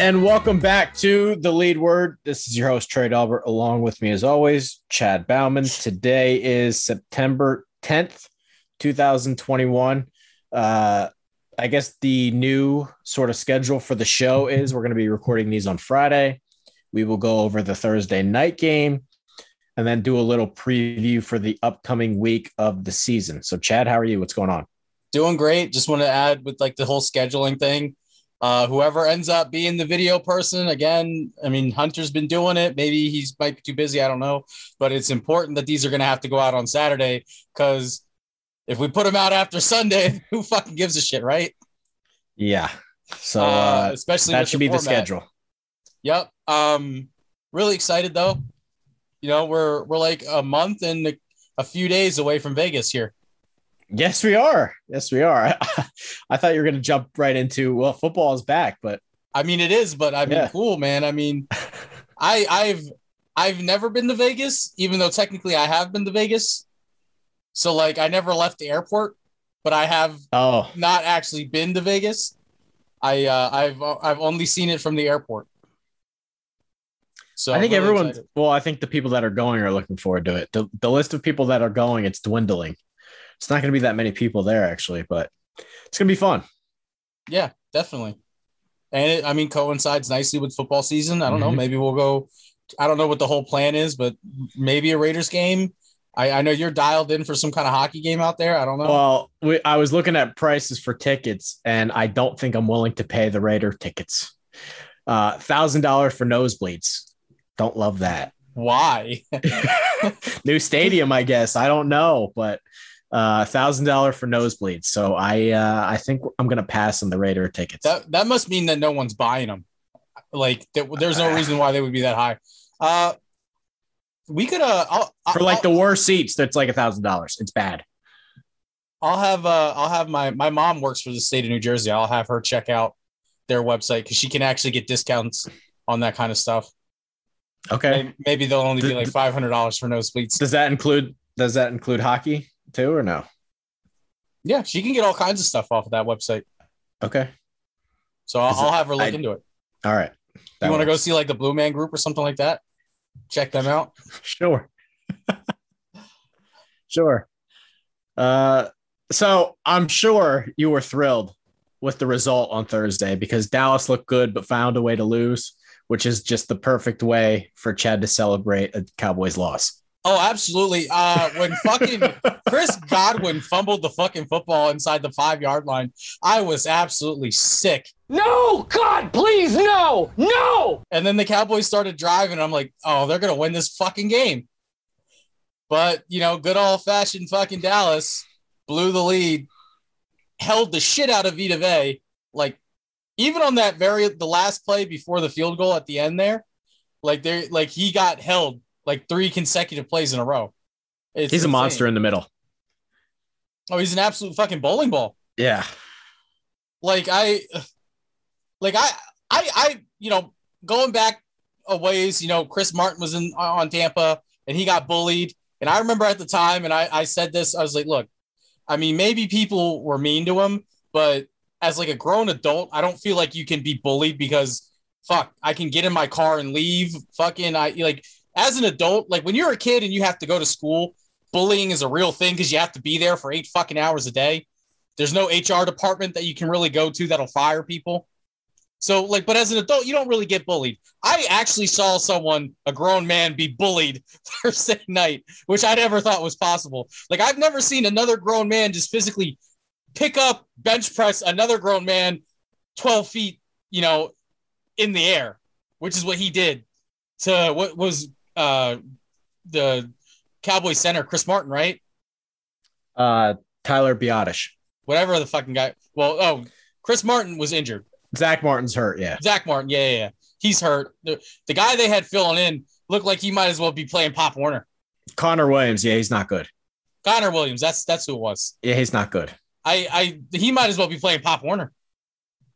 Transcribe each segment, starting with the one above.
And welcome back to the lead word. This is your host, Trey Albert, along with me, as always, Chad Bauman. Today is September 10th, 2021. Uh, I guess the new sort of schedule for the show is we're going to be recording these on Friday. We will go over the Thursday night game and then do a little preview for the upcoming week of the season. So, Chad, how are you? What's going on? Doing great. Just want to add with like the whole scheduling thing uh, whoever ends up being the video person, again, I mean, Hunter's been doing it. Maybe he's might be too busy. I don't know. But it's important that these are going to have to go out on Saturday because if we put them out after Sunday, who fucking gives a shit, right? Yeah. So, uh, uh, especially that should the be format. the schedule. Yep. Um, really excited though. You know, we're we're like a month and a few days away from Vegas here. Yes, we are. Yes, we are. I, thought you were going to jump right into well, football is back, but I mean it is. But I mean, yeah. cool, man. I mean, I I've I've never been to Vegas, even though technically I have been to Vegas. So like, I never left the airport, but I have oh not actually been to Vegas. I uh, I've I've only seen it from the airport. So I think really everyone. Well, I think the people that are going are looking forward to it. The, the list of people that are going, it's dwindling it's not going to be that many people there actually, but it's going to be fun. Yeah, definitely. And it, I mean, coincides nicely with football season. I don't mm-hmm. know. Maybe we'll go. I don't know what the whole plan is, but maybe a Raiders game. I, I know you're dialed in for some kind of hockey game out there. I don't know. Well, we, I was looking at prices for tickets, and I don't think I'm willing to pay the Raider tickets. Uh, thousand dollars for nosebleeds. Don't love that. Why? New stadium, I guess. I don't know, but uh, thousand dollar for nosebleeds. So I uh, I think I'm gonna pass on the Raider tickets. That that must mean that no one's buying them. Like there's no reason why they would be that high. Uh, we could uh I'll, for like I'll, the worst seats. That's like a thousand dollars. It's bad. I'll have uh I'll have my my mom works for the state of New Jersey. I'll have her check out their website because she can actually get discounts on that kind of stuff. Okay. Maybe, maybe they'll only be like five hundred dollars for nosebleeds. Does that include Does that include hockey? Too, or no? Yeah, she can get all kinds of stuff off of that website. Okay. So I'll, I'll have her look I, into it. All right. That you want to go see like the Blue Man Group or something like that? Check them out. Sure. sure. Uh, so I'm sure you were thrilled with the result on Thursday because Dallas looked good but found a way to lose, which is just the perfect way for Chad to celebrate a Cowboys loss. Oh, absolutely. Uh, when fucking Chris Godwin fumbled the fucking football inside the five yard line, I was absolutely sick. No, God, please, no, no. And then the Cowboys started driving. I'm like, oh, they're going to win this fucking game. But, you know, good old fashioned fucking Dallas blew the lead, held the shit out of Vita Vea. Like, even on that very, the last play before the field goal at the end there, like, they like he got held like three consecutive plays in a row. It's he's insane. a monster in the middle. Oh, he's an absolute fucking bowling ball. Yeah. Like I, like I, I, I, you know, going back a ways, you know, Chris Martin was in on Tampa and he got bullied. And I remember at the time, and I, I said this, I was like, look, I mean, maybe people were mean to him, but as like a grown adult, I don't feel like you can be bullied because fuck, I can get in my car and leave. Fucking, I like as an adult, like when you're a kid and you have to go to school, bullying is a real thing because you have to be there for eight fucking hours a day. There's no HR department that you can really go to that'll fire people. So, like, but as an adult, you don't really get bullied. I actually saw someone, a grown man, be bullied Thursday night, which I never thought was possible. Like, I've never seen another grown man just physically pick up, bench press another grown man 12 feet, you know, in the air, which is what he did to what was uh, the Cowboy center, Chris Martin, right? Uh, Tyler Biadasz. Whatever the fucking guy. Well, oh, Chris Martin was injured. Zach Martin's hurt. Yeah. Zach Martin. Yeah, yeah, yeah. He's hurt. The, the guy they had filling in looked like he might as well be playing Pop Warner. Connor Williams. Yeah, he's not good. Connor Williams. That's that's who it was. Yeah, he's not good. I I he might as well be playing Pop Warner.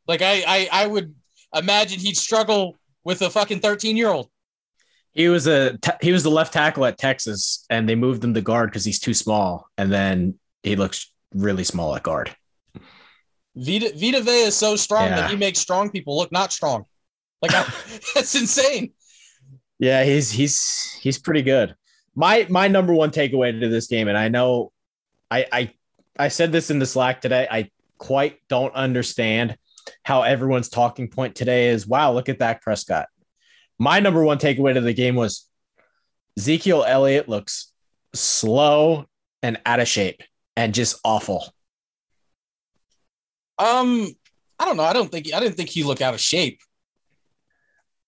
Like I I I would imagine he'd struggle with a fucking 13 year old. He was a he was the left tackle at Texas, and they moved him to guard because he's too small, and then he looks really small at guard. Vita Vita Vea is so strong Yeah. that he makes strong people look not strong. Like I, that's insane. Yeah, he's he's he's pretty good. My my number one takeaway to this game, and I know I I I said this in the Slack today. I quite don't understand how everyone's talking point today is wow, look at Dak Prescott. My number one takeaway to the game was Ezekiel Elliott looks slow and out of shape and just awful. Um, I don't know. I don't think I didn't think he looked out of shape.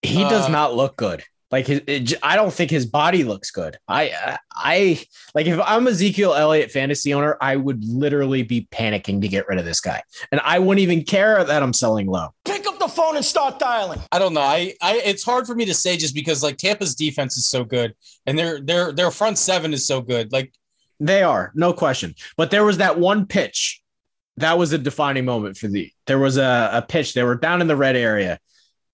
He does Uh, not look good. Like his, it, j- I don't think his body looks good. I, uh, I like if I'm Ezekiel Elliott fantasy owner, I would literally be panicking to get rid of this guy, and I wouldn't even care that I'm selling low. Pick up the phone and start dialing. I don't know. I, I it's hard for me to say just because like Tampa's defense is so good and their their their front seven is so good. Like They are no question, but there was that one pitch that was a defining moment for the. There was a, a pitch. They were down in the red area,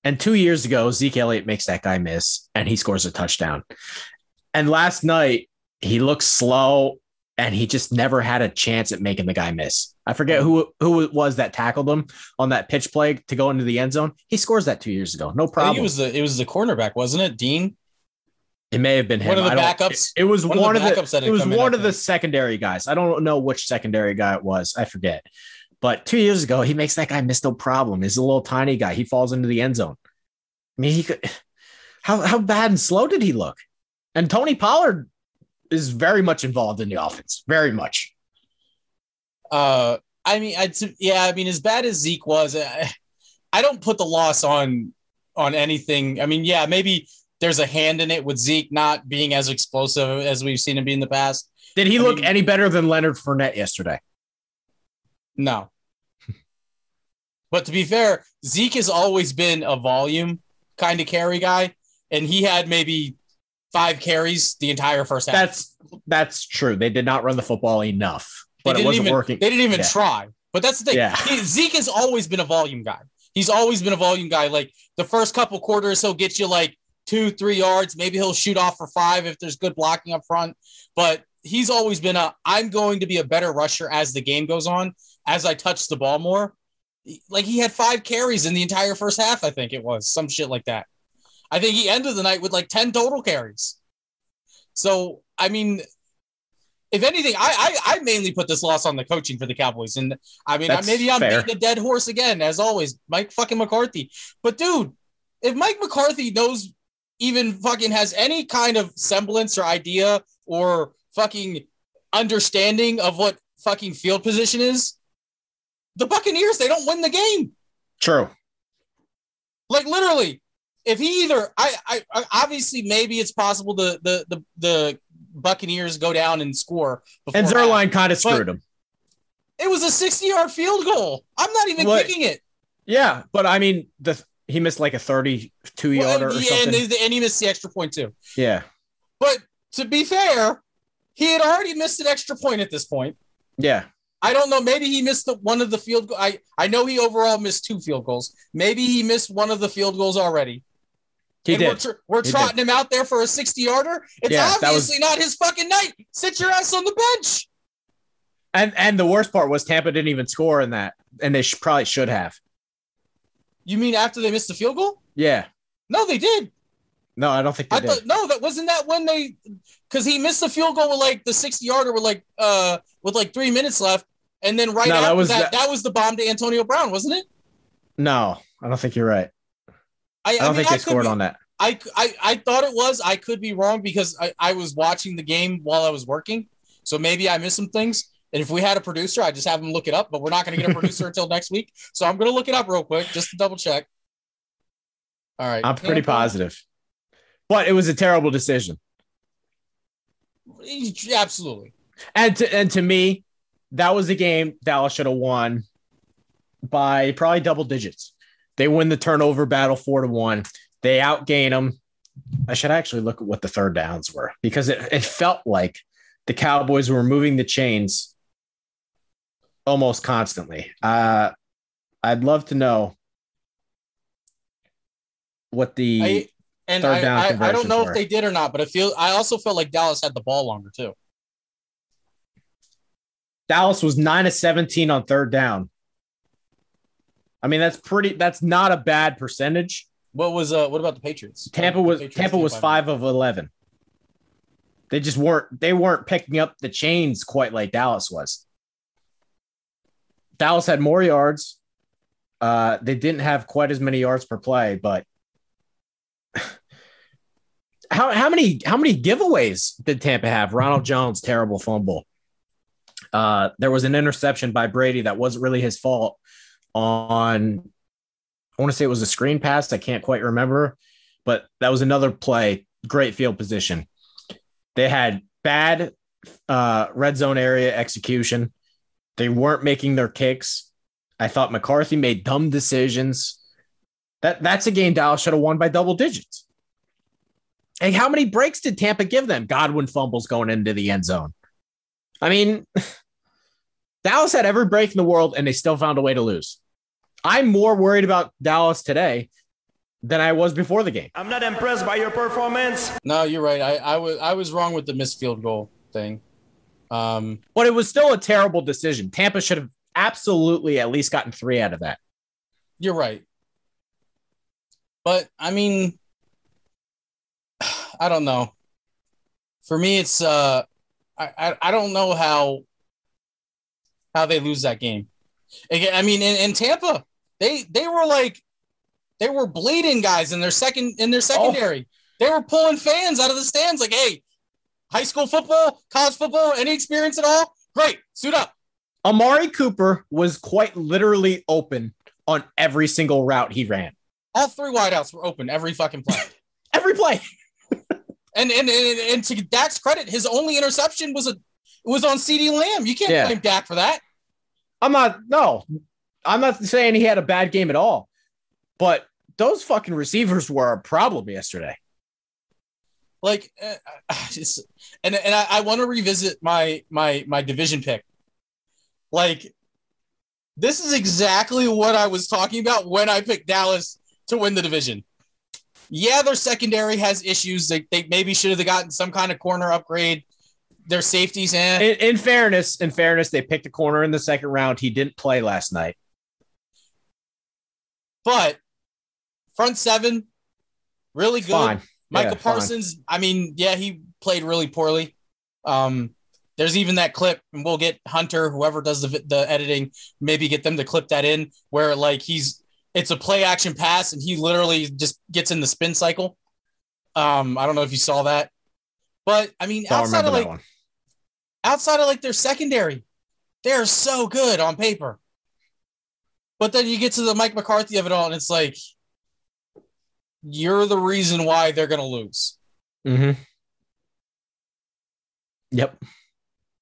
and two years ago, Zeke Elliott makes that guy miss, and he scores a touchdown. And last night, he looked slow, and he just never had a chance at making the guy miss. I forget who who it was that tackled him on that pitch play to go into the end zone. He scores that two years ago, no problem. it was the it was the cornerback, wasn't it? Dean. It may have been him. One of the backups- It, it was one one, of the backups the. It was in, one of the secondary guys. I don't know which secondary guy it was. I forget. But two years ago, he makes that guy miss no problem. He's a little tiny guy. He falls into the end zone. I mean, he could. How how bad and slow did he look? And Tony Pollard is very much involved in the offense. Very much. Uh, I mean, I'd, yeah, I mean, as bad as Zeke was, I, I don't put the loss on on anything. I mean, yeah, maybe there's a hand in it with Zeke not being as explosive as we've seen him be in the past. Did he I look mean- any better than Leonard Fournette yesterday? No. But to be fair, Zeke has always been a volume kind of carry guy, and he had maybe five carries the entire first half. That's that's true. They did not run the football enough, but it wasn't even, working. They didn't even Yeah. try. But that's the thing. Yeah. He- Zeke has always been a volume guy. He's always been a volume guy. Like the first couple quarters, he'll get you like two, three yards. Maybe he'll shoot off for five if there's good blocking up front. But he's always been a I'm going to be a better rusher as the game goes on, as I touched the ball more. Like he had five carries in the entire first half, I think it was some shit like that. I think he ended the night with like 10 total carries. So, I mean, if anything, I, I I mainly put this loss on the coaching for the Cowboys, and I mean, That's maybe I'm fair. beating a dead horse again, as always. Mike fucking McCarthy, but dude, if Mike McCarthy knows, even fucking has any kind of semblance or idea or fucking understanding of what fucking field position is, the Buccaneers they don't win the game. True. Like literally, if he either I, I I obviously maybe it's possible the the the the Buccaneers go down and score. And. Zuerlein kind of screwed him. It was a 60 yard field goal. I'm not even What? kicking it. Yeah, but I mean, the he missed like a 32 Well, yarder or something. and, and he missed the extra point too. yeah. But to be fair, he had already missed an extra point at this point. Yeah. I don't know. Maybe he missed the, one of the field goal. I, I know he overall missed two field goals. Maybe he missed one of the field goals already. He and We're, did. tr- we're He trotting him out there for a 60 yarder. It's Yeah, that was- obviously not his fucking night. Sit your ass on the bench. And and the worst part was Tampa didn't even score in that, and they sh- probably should have. You mean after they missed the field goal? Yeah. No, they did. No, I don't think they I did. thought no, that wasn't that when they because he missed the field goal with like the 60 yarder with like uh with like three minutes left. And then right No, that after was that, the- that was the bomb to Antonio Brown, wasn't it? no, I don't think you're right. I, I don't mean, think they could scored be- on that. I, I I thought it was. I could be wrong because I, I was watching the game while I was working. So maybe I missed some things. And if we had a producer, I'd just have him look it up, but we're not going to get a producer until next week. So I'm going to look it up real quick just to double check. All right. I'm pretty positive. But it was a terrible decision. Absolutely. And to and to me, that was the game Dallas should have won by probably double digits. They win the turnover battle four to one. They outgain them. I should actually look at what the third downs were because it, it felt like the Cowboys were moving the chains almost constantly. Uh, I'd love to know what the I, and Third I, down I, I don't know were. if they did or not, but I feel I also felt like Dallas had the ball longer too. Dallas was nine of 17 on third down. I mean, that's pretty. That's not a bad percentage. What was uh? What about the Patriots? Tampa was Patriots Tampa was five of eleven. They just weren't. They weren't picking up the chains quite like Dallas was. Dallas had more yards. Uh, they didn't have quite as many yards per play, but how how many how many giveaways did Tampa have? Ronald Jones terrible fumble. Uh, there was an interception by Brady that wasn't really his fault. On, I want to say it was a screen pass. I can't quite remember, but that was another play. Great field position. They had bad uh, red zone area execution. They weren't making their kicks. I thought McCarthy made dumb decisions. That that's a game Dallas should have won by double digits. And how many breaks did Tampa give them? Godwin fumbles going into the end zone. I mean, Dallas had every break in the world and they still found a way to lose. I'm more worried about Dallas today than I was before the game. I'm not impressed by your performance. No, you're right. I, I was I was wrong with the missed field goal thing. Um, But it was still a terrible decision. Tampa should have absolutely at least gotten three out of that. you're right. But I mean, I don't know. For me, it's uh, I I, I don't know how how they lose that game. Again, I mean, in, in Tampa, they they were like they were bleeding guys in their second in their oh. secondary. They were pulling fans out of the stands, like, hey, high school football, college football, any experience at all? Great, suit up. Amari Cooper was quite literally open on every single route he ran. All three wideouts were open every fucking play. Every play. And and, and and to Dak's credit, his only interception was a was on CeeDee Lamb. You can't Yeah. blame Dak for that. I'm not, no, I'm not saying he had a bad game at all, but those fucking receivers were a problem yesterday. Like, uh, it's, and and I, I want to revisit my my my division pick. Like, this is exactly what I was talking about when I picked Dallas to win the division. Yeah, their secondary has issues. They, they maybe should have gotten some kind of corner upgrade. Their safeties, eh. In, in fairness, in fairness, they picked a corner in the second round. He didn't play last night. But front seven, really good. Fine. Michael Yeah, fine. Parsons, I mean, yeah, he played really poorly. Um, there's even that clip, and we'll get Hunter, whoever does the the editing, maybe get them to clip that in where like he's it's a play action pass and he literally just gets in the spin cycle. Um, I don't know if you saw that, but I mean, Don't outside of like outside of like their secondary, they're so good on paper. But then you get to the Mike McCarthy of it all, and it's like you're the reason why they're gonna lose. Mm-hmm. Yep.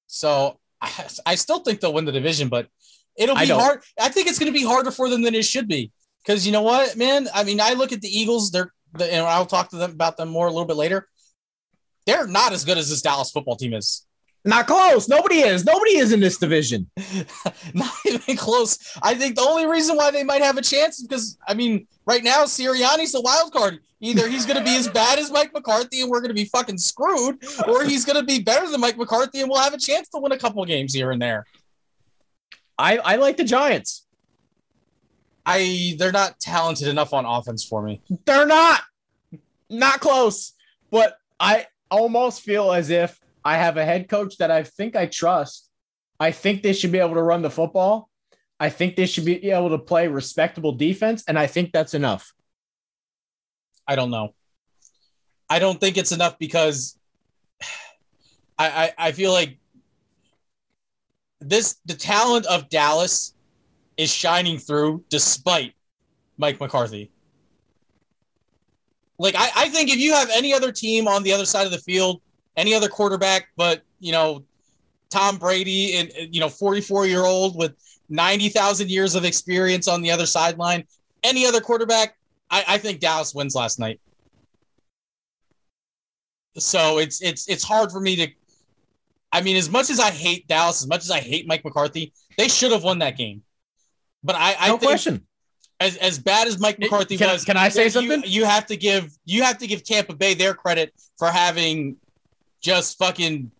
So I, I still think they'll win the division, but it'll be don't. hard. I think it's going to be harder for them than it should be. Because you know what, man? I mean, I look at the Eagles. They're, the, and I'll talk to them about them more a little bit later. They're not as good as this Dallas football team is. Not close. Nobody is. Nobody is in this division. not even close. I think the only reason why they might have a chance is because, I mean, right now Sirianni's the wild card. Either he's going to be as bad as Mike McCarthy and we're going to be fucking screwed, or he's going to be better than Mike McCarthy and we'll have a chance to win a couple games here and there. I, I like the Giants. I they're not talented enough on offense for me. They're not. Not close. But I almost feel as if I have a head coach that I think I trust. I think they should be able to run the football. I think they should be able to play respectable defense. And I think that's enough. I don't know. I don't think it's enough because I, I, I feel like this the talent of Dallas is shining through despite Mike McCarthy. Like I, I think if you have any other team on the other side of the field, any other quarterback, but you know, Tom Brady and you know, 44 year old with 90,000 years of experience on the other sideline, any other quarterback, I, I think Dallas wins last night. So it's it's it's hard for me to. I mean, as much as I hate Dallas, as much as I hate Mike McCarthy, they should have won that game. But I, I No think question. as as bad as Mike McCarthy Can- was, can I say you- something? You, have to give you have to give Tampa Bay their credit for having just fucking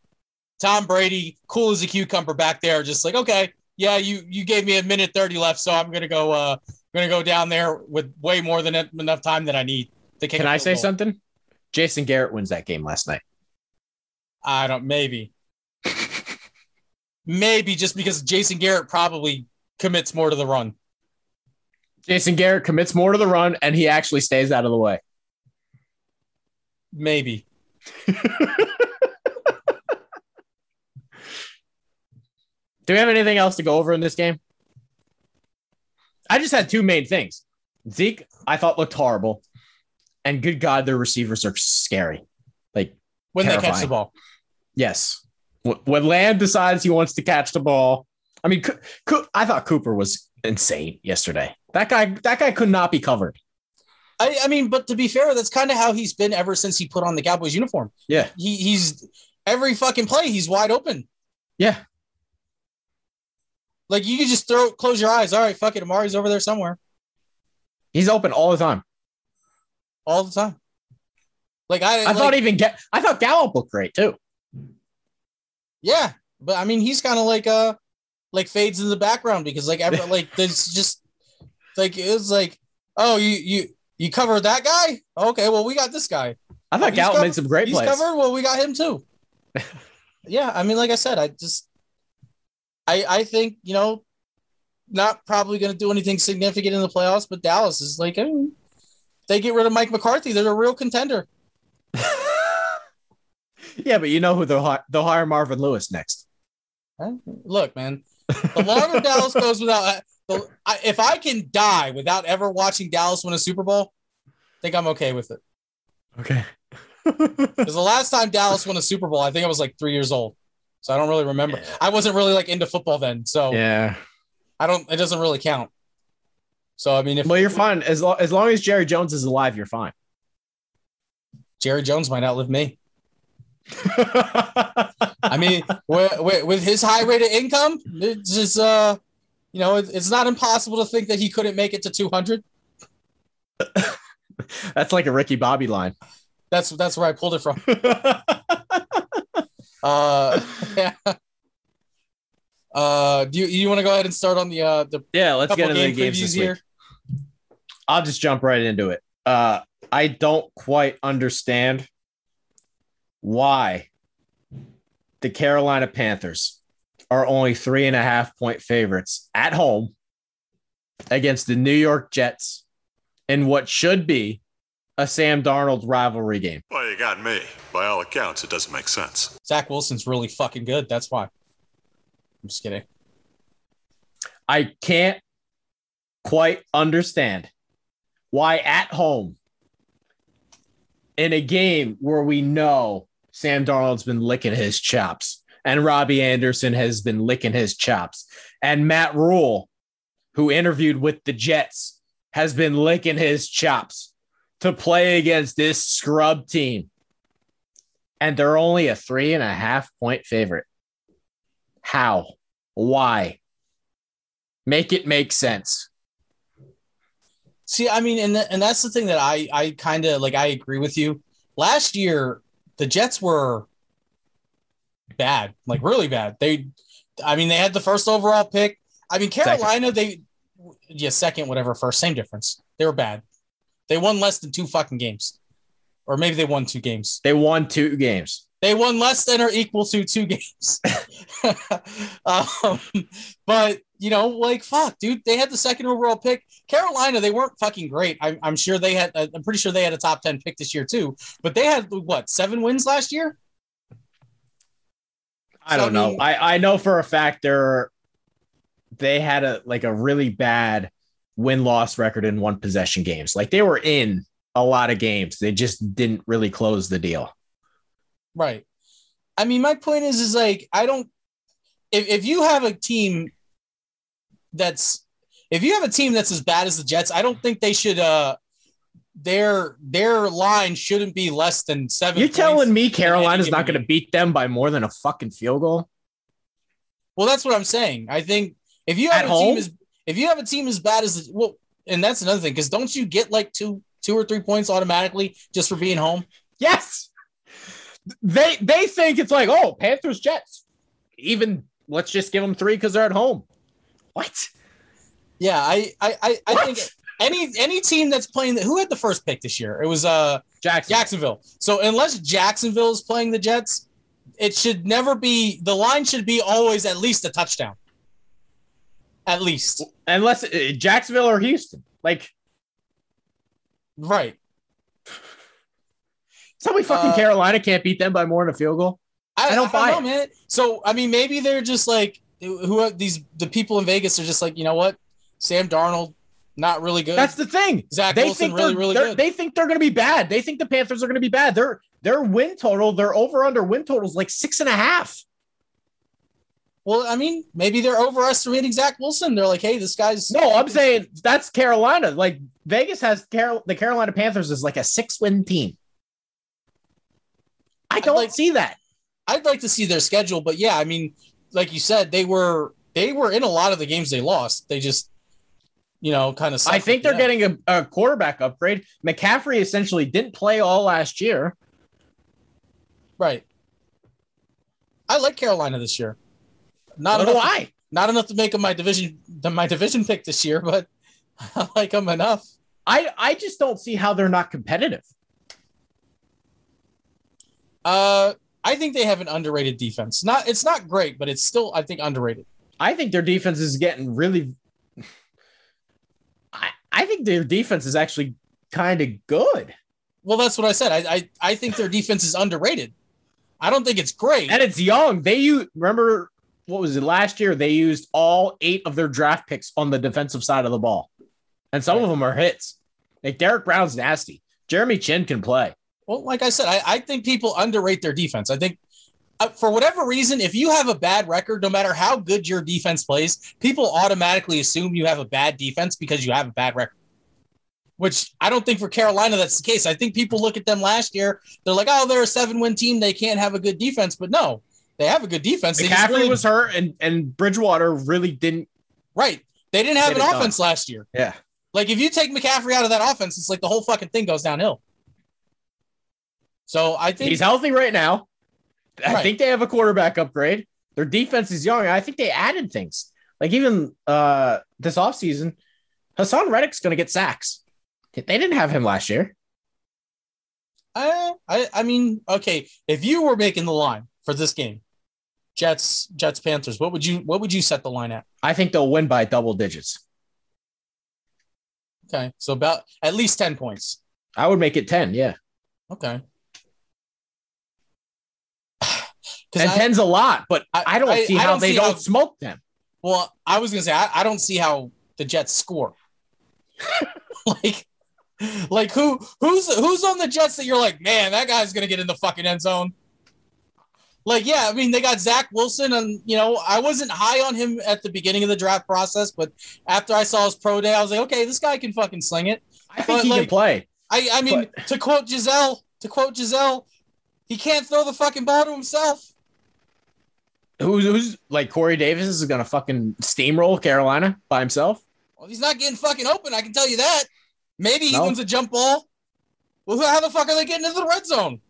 Tom Brady, cool as a cucumber back there, just like okay, yeah, you you gave me a minute thirty left, so I'm gonna go uh I'm gonna go down there with way more than enough time that I need to kick. Can I say goal. something? Jason Garrett wins that game last night. I don't. Maybe. maybe just because Jason Garrett probably commits more to the run. Jason Garrett commits more to the run and he actually stays out of the way. Maybe. Do we have anything else to go over in this game? I just had two main things. Zeke, I thought looked horrible. And good God, their receivers are scary. Like, When they catch the ball. yes. When Lamb decides he wants to catch the ball, I mean, Co- Co- I thought Cooper was insane yesterday. That guy, that guy could not be covered. I, I mean, but to be fair, that's kind of how he's been ever since he put on the Cowboys uniform. Yeah. He, he's every fucking play, he's wide open. Yeah. Like you could just throw, close your eyes. All right, fuck it. Amari's over there somewhere He's open all the time. all the time. Like I, I like, thought even get, I thought Gallup looked great too. yeah, but I mean, he's kind of like uh, like fades in the background because like ever like there's just like it was like oh you you you covered that guy? Okay well we got this guy. I thought He's Gallup covered- made some great he's plays. covered? Well we got him too. Yeah I mean like I said I just I I think you know not probably going to do anything significant in the playoffs but Dallas is like I mean, they get rid of Mike McCarthy they're a real contender. Yeah, but you know who they'll hire, they'll hire Marvin Lewis next. Look, man, the longer Dallas goes without, uh, the, I, if I can die without ever watching Dallas win a Super Bowl, I think I'm okay with it. Okay. Because the last time Dallas won a Super Bowl, I think I was like three years old, so I don't really remember. Yeah. I wasn't really like into football then, so yeah. I don't. It doesn't really count. So I mean, if Well, you're fine as long as long as Jerry Jones is alive, you're fine. Jerry Jones might outlive me. I mean, with, with, with his high rate of income, it's just uh, you know, it, it's not impossible to think that he couldn't make it to 200. That's like a Ricky Bobby line. That's that's where I pulled it from. Uh, yeah. Uh, do you, you want to go ahead and start on the uh the yeah, let's couple get into the games this week. here? I'll just jump right into it. Uh, I don't quite understand why the Carolina Panthers are only three and a half point favorites at home against the New York Jets in what should be a Sam Darnold rivalry game. Well, you got me. By all accounts, it doesn't make sense. Zach Wilson's really fucking good. That's why. I'm just kidding. I can't quite understand why at home in a game where we know Sam Darnold's been licking his chops and Robbie Anderson has been licking his chops and Matt Rhule, who interviewed with the Jets, has been licking his chops to play against this scrub team. And they're only a three and a half point favorite. How? Why? Make it make sense. See, I mean, and th- and that's the thing that I I kind of like. I agree with you. Last year, the Jets were bad, like really bad. They, I mean, they had the first overall pick. I mean, Carolina, they, yeah, second, whatever, first, same difference. They were bad. They won less than two fucking games, or maybe they won two games. They won two games. They won less than or equal to two games. um, but you know, like fuck, dude, they had the second overall pick. Carolina, they weren't fucking great. I'm, I'm sure they had. I'm pretty sure they had a top ten pick this year too. But they had what seven wins last year? I don't I know. I, I know for a fact they're they had a like a really bad win loss record in one possession games. Like they were in a lot of games. They just didn't really close the deal. Right. I mean, my point is, is like I don't. If if you have a team that's if you have a team that's as bad as the Jets, I don't think they should. uh Their their line shouldn't be less than seven. You're telling me Carolina's not going to beat them by more than a fucking field goal? Well, that's what I'm saying. I think if you have At a home? team as if you have a team as bad as well, and that's another thing because don't you get like two two or three points automatically just for being home? Yes. They they think it's like, oh, Panthers Jets. Even let's just give them three because they're at home. What? Yeah, I I I, I think any any team that's playing the, who had the first pick this year? It was uh Jackson. Jacksonville. So unless Jacksonville is playing the Jets, it should never be the line should be always at least a touchdown. At least. Unless uh, Jacksonville or Houston. Like Right. Somebody fucking Uh, Carolina can't beat them by more than a field goal. I don't buy know, it. man. So I mean, maybe they're just like who are these the people in Vegas are just like, you know what? Sam Darnold, not really good. That's the thing. Zach they Wilson think really, they're, really good. They think they're going to be bad. They think the Panthers are going to be bad. Their their win total, their over under win total is like six and a half. well, I mean, maybe they're overestimating Zach Wilson. They're like, hey, this guy's No, I'm saying that's Carolina. Like Vegas has Carol, the Carolina Panthers is like a six win team. I don't like- see that. I'd like to see their schedule, but yeah, I mean, like you said, they were they were in a lot of the games they lost. They just, you know, kind of. I think they're getting a, a quarterback upgrade. McCaffrey essentially didn't play all last year. right. I like Carolina this year. Not So enough, I. not enough to make them my division my division pick this year, but I like them enough. I I just don't see how they're not competitive. Uh, I think they have an underrated defense. Not it's not great, but it's still I think underrated. I think their defense is getting really. I, I think their defense is actually kind of good. Well, that's what I said. I, I I think their defense is underrated. I don't think it's great. And it's young. They use remember what was it last year? They used all eight of their draft picks on the defensive side of the ball. And some of them are hits. Like Derrick Brown's nasty. Jeremy Chinn can play. Well, like I said, I, I think people underrate their defense. I think uh, for whatever reason, if you have a bad record, no matter how good your defense plays, people automatically assume you have a bad defense because you have a bad record. Which I don't think for Carolina that's the case. I think people look at them last year, they're like, oh, they're a seven win team. They can't have a good defense. But no, they have a good defense. McCaffrey really- was hurt and, and Bridgewater really didn't. right. They didn't have an it done. offense last year. Yeah. Like if you take McCaffrey out of that offense, it's like the whole fucking thing goes downhill. So I think He's healthy right now. I Right. think they have a quarterback upgrade. Their defense is young. I think they added things. Like even uh this offseason, Haason Reddick's going to get sacks. They didn't have him last year. I, I I mean, okay, if you were making the line for this game, Jets, Jets, Panthers, what would you what would you set the line at? I think they'll win by double digits. Okay, so about at least ten points. I would make it 10, yeah. Okay, And because 10's a lot, but I, I- don't see I how don't they see don't how- smoke them. well, I was gonna say I, I don't see how the Jets score. like, like who who's who's on the Jets that you're like, man, that guy's gonna get in the fucking end zone. Like, yeah, I mean, they got Zach Wilson, and you know, I wasn't high on him at the beginning of the draft process, but after I saw his pro day, I was like, okay, this guy can fucking sling it. I think But, he like- can play. I, I mean, to quote Gisele, to quote Gisele, he can't throw the fucking ball to himself. Who's, who's like Corey Davis is going to fucking steamroll Carolina by himself? Well, he's not getting fucking open. I can tell you that. Maybe he No. wins a jump ball. Well, how the fuck are they getting into the red zone?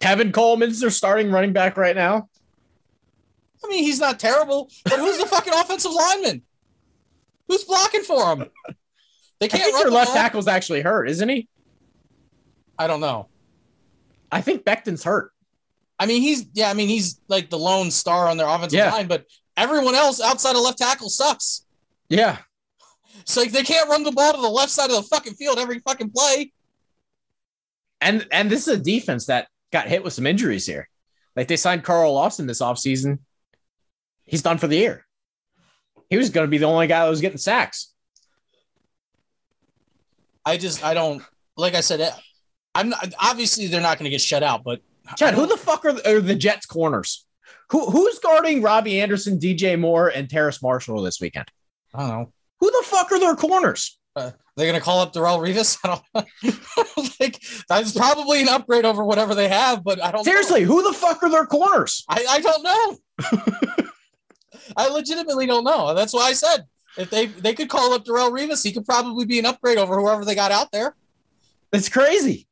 Tevin Coleman's their starting running back right now. I mean, he's not terrible, but who's the fucking offensive lineman? Who's blocking for him? They can't think run their the left ball. tackle's actually hurt, isn't he? I don't know. I think Becton's hurt. I mean, he's yeah. I mean, he's like the lone star on their offensive Yeah. line, but everyone else outside of left tackle sucks. Yeah. So like, they can't run the ball to the left side of the fucking field every fucking play. And and this is a defense that got hit with some injuries here. Like they signed Carl Lawson this offseason. He's done for the year. He was going to be the only guy that was getting sacks. I just I don't like I said. eh, I'm not, obviously they're not going to get shut out, but Chad, who the fuck are the, are the Jets corners? Who who's guarding Robbie Anderson, DJ Moore, and Terrace Marshall this weekend? I don't know. Who the fuck are their corners? Uh, they're going to call up Darrelle Revis. I don't like that's probably an upgrade over whatever they have, but I don't know. Seriously, who the fuck are their corners? I, I don't know. I legitimately don't know. That's why I said if they they could call up Darrelle Revis, he could probably be an upgrade over whoever they got out there. It's crazy.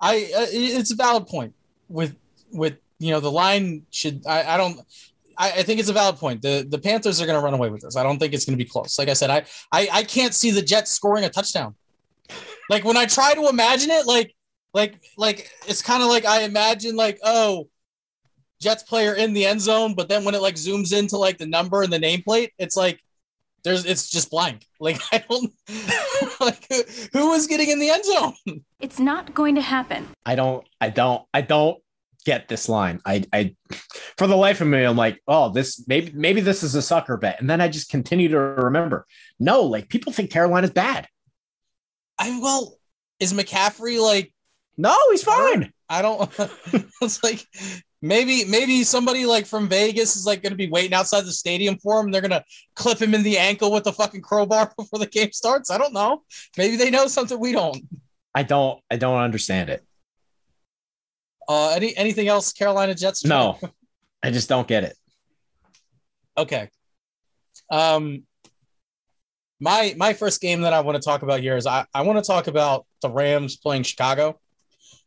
I uh, it's a valid point with with you know the line should I, I don't I, I think it's a valid point. The the Panthers are going to run away with this. I don't think it's going to be close. Like I said, I, I I can't see the Jets scoring a touchdown. Like when I try to imagine it, like like like it's kind of like I imagine like oh, Jets player in the end zone, but then when it like zooms into like the number and the nameplate, it's like there's it's just blank. Like I don't like who, who is getting in the end zone. It's not going to happen. I don't, I don't, I don't get this line. I, I, for the life of me, I'm like, oh, this maybe, maybe this is a sucker bet, and then I just continue to remember. No, like people think Carolina's bad. I well, is McCaffrey like No, he's fine. I don't. it's like maybe maybe somebody like from Vegas is like going to be waiting outside the stadium for him. They're going to clip him in the ankle with the fucking crowbar before the game starts. I don't know. Maybe they know something we don't. I don't, I don't understand it. Uh, any anything else, Carolina Jets? No, I just don't get it. Okay. Um, my my first game that I want to talk about here is I, I want to talk about the Rams playing Chicago.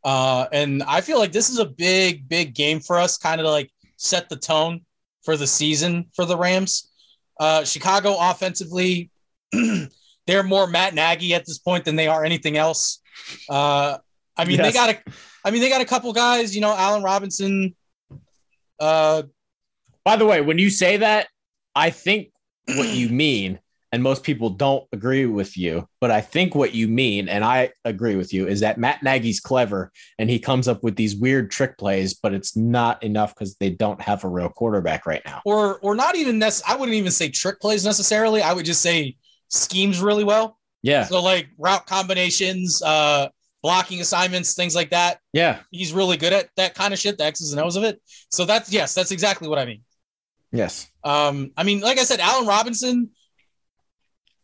Uh, and I feel like this is a big, big game for us, kind of like set the tone for the season for the Rams. Uh, Chicago offensively, they're more Matt Nagy at this point than they are anything else. Uh, I mean, Yes. they got a, I mean, they got a couple guys, you know, Allen Robinson. Uh, By the way, when you say that, I think what you mean, and most people don't agree with you, but I think what you mean, and I agree with you, is that Matt Nagy's clever and he comes up with these weird trick plays, but it's not enough because they don't have a real quarterback right now. or or not even nec- I wouldn't even say trick plays necessarily. I would just say schemes really well. Yeah. So like route combinations, uh, blocking assignments, things like that. Yeah. He's really good at that kind of shit, the X's and O's of it. So that's yes, that's exactly what I mean. Yes. Um, I mean, like I said, Allen Robinson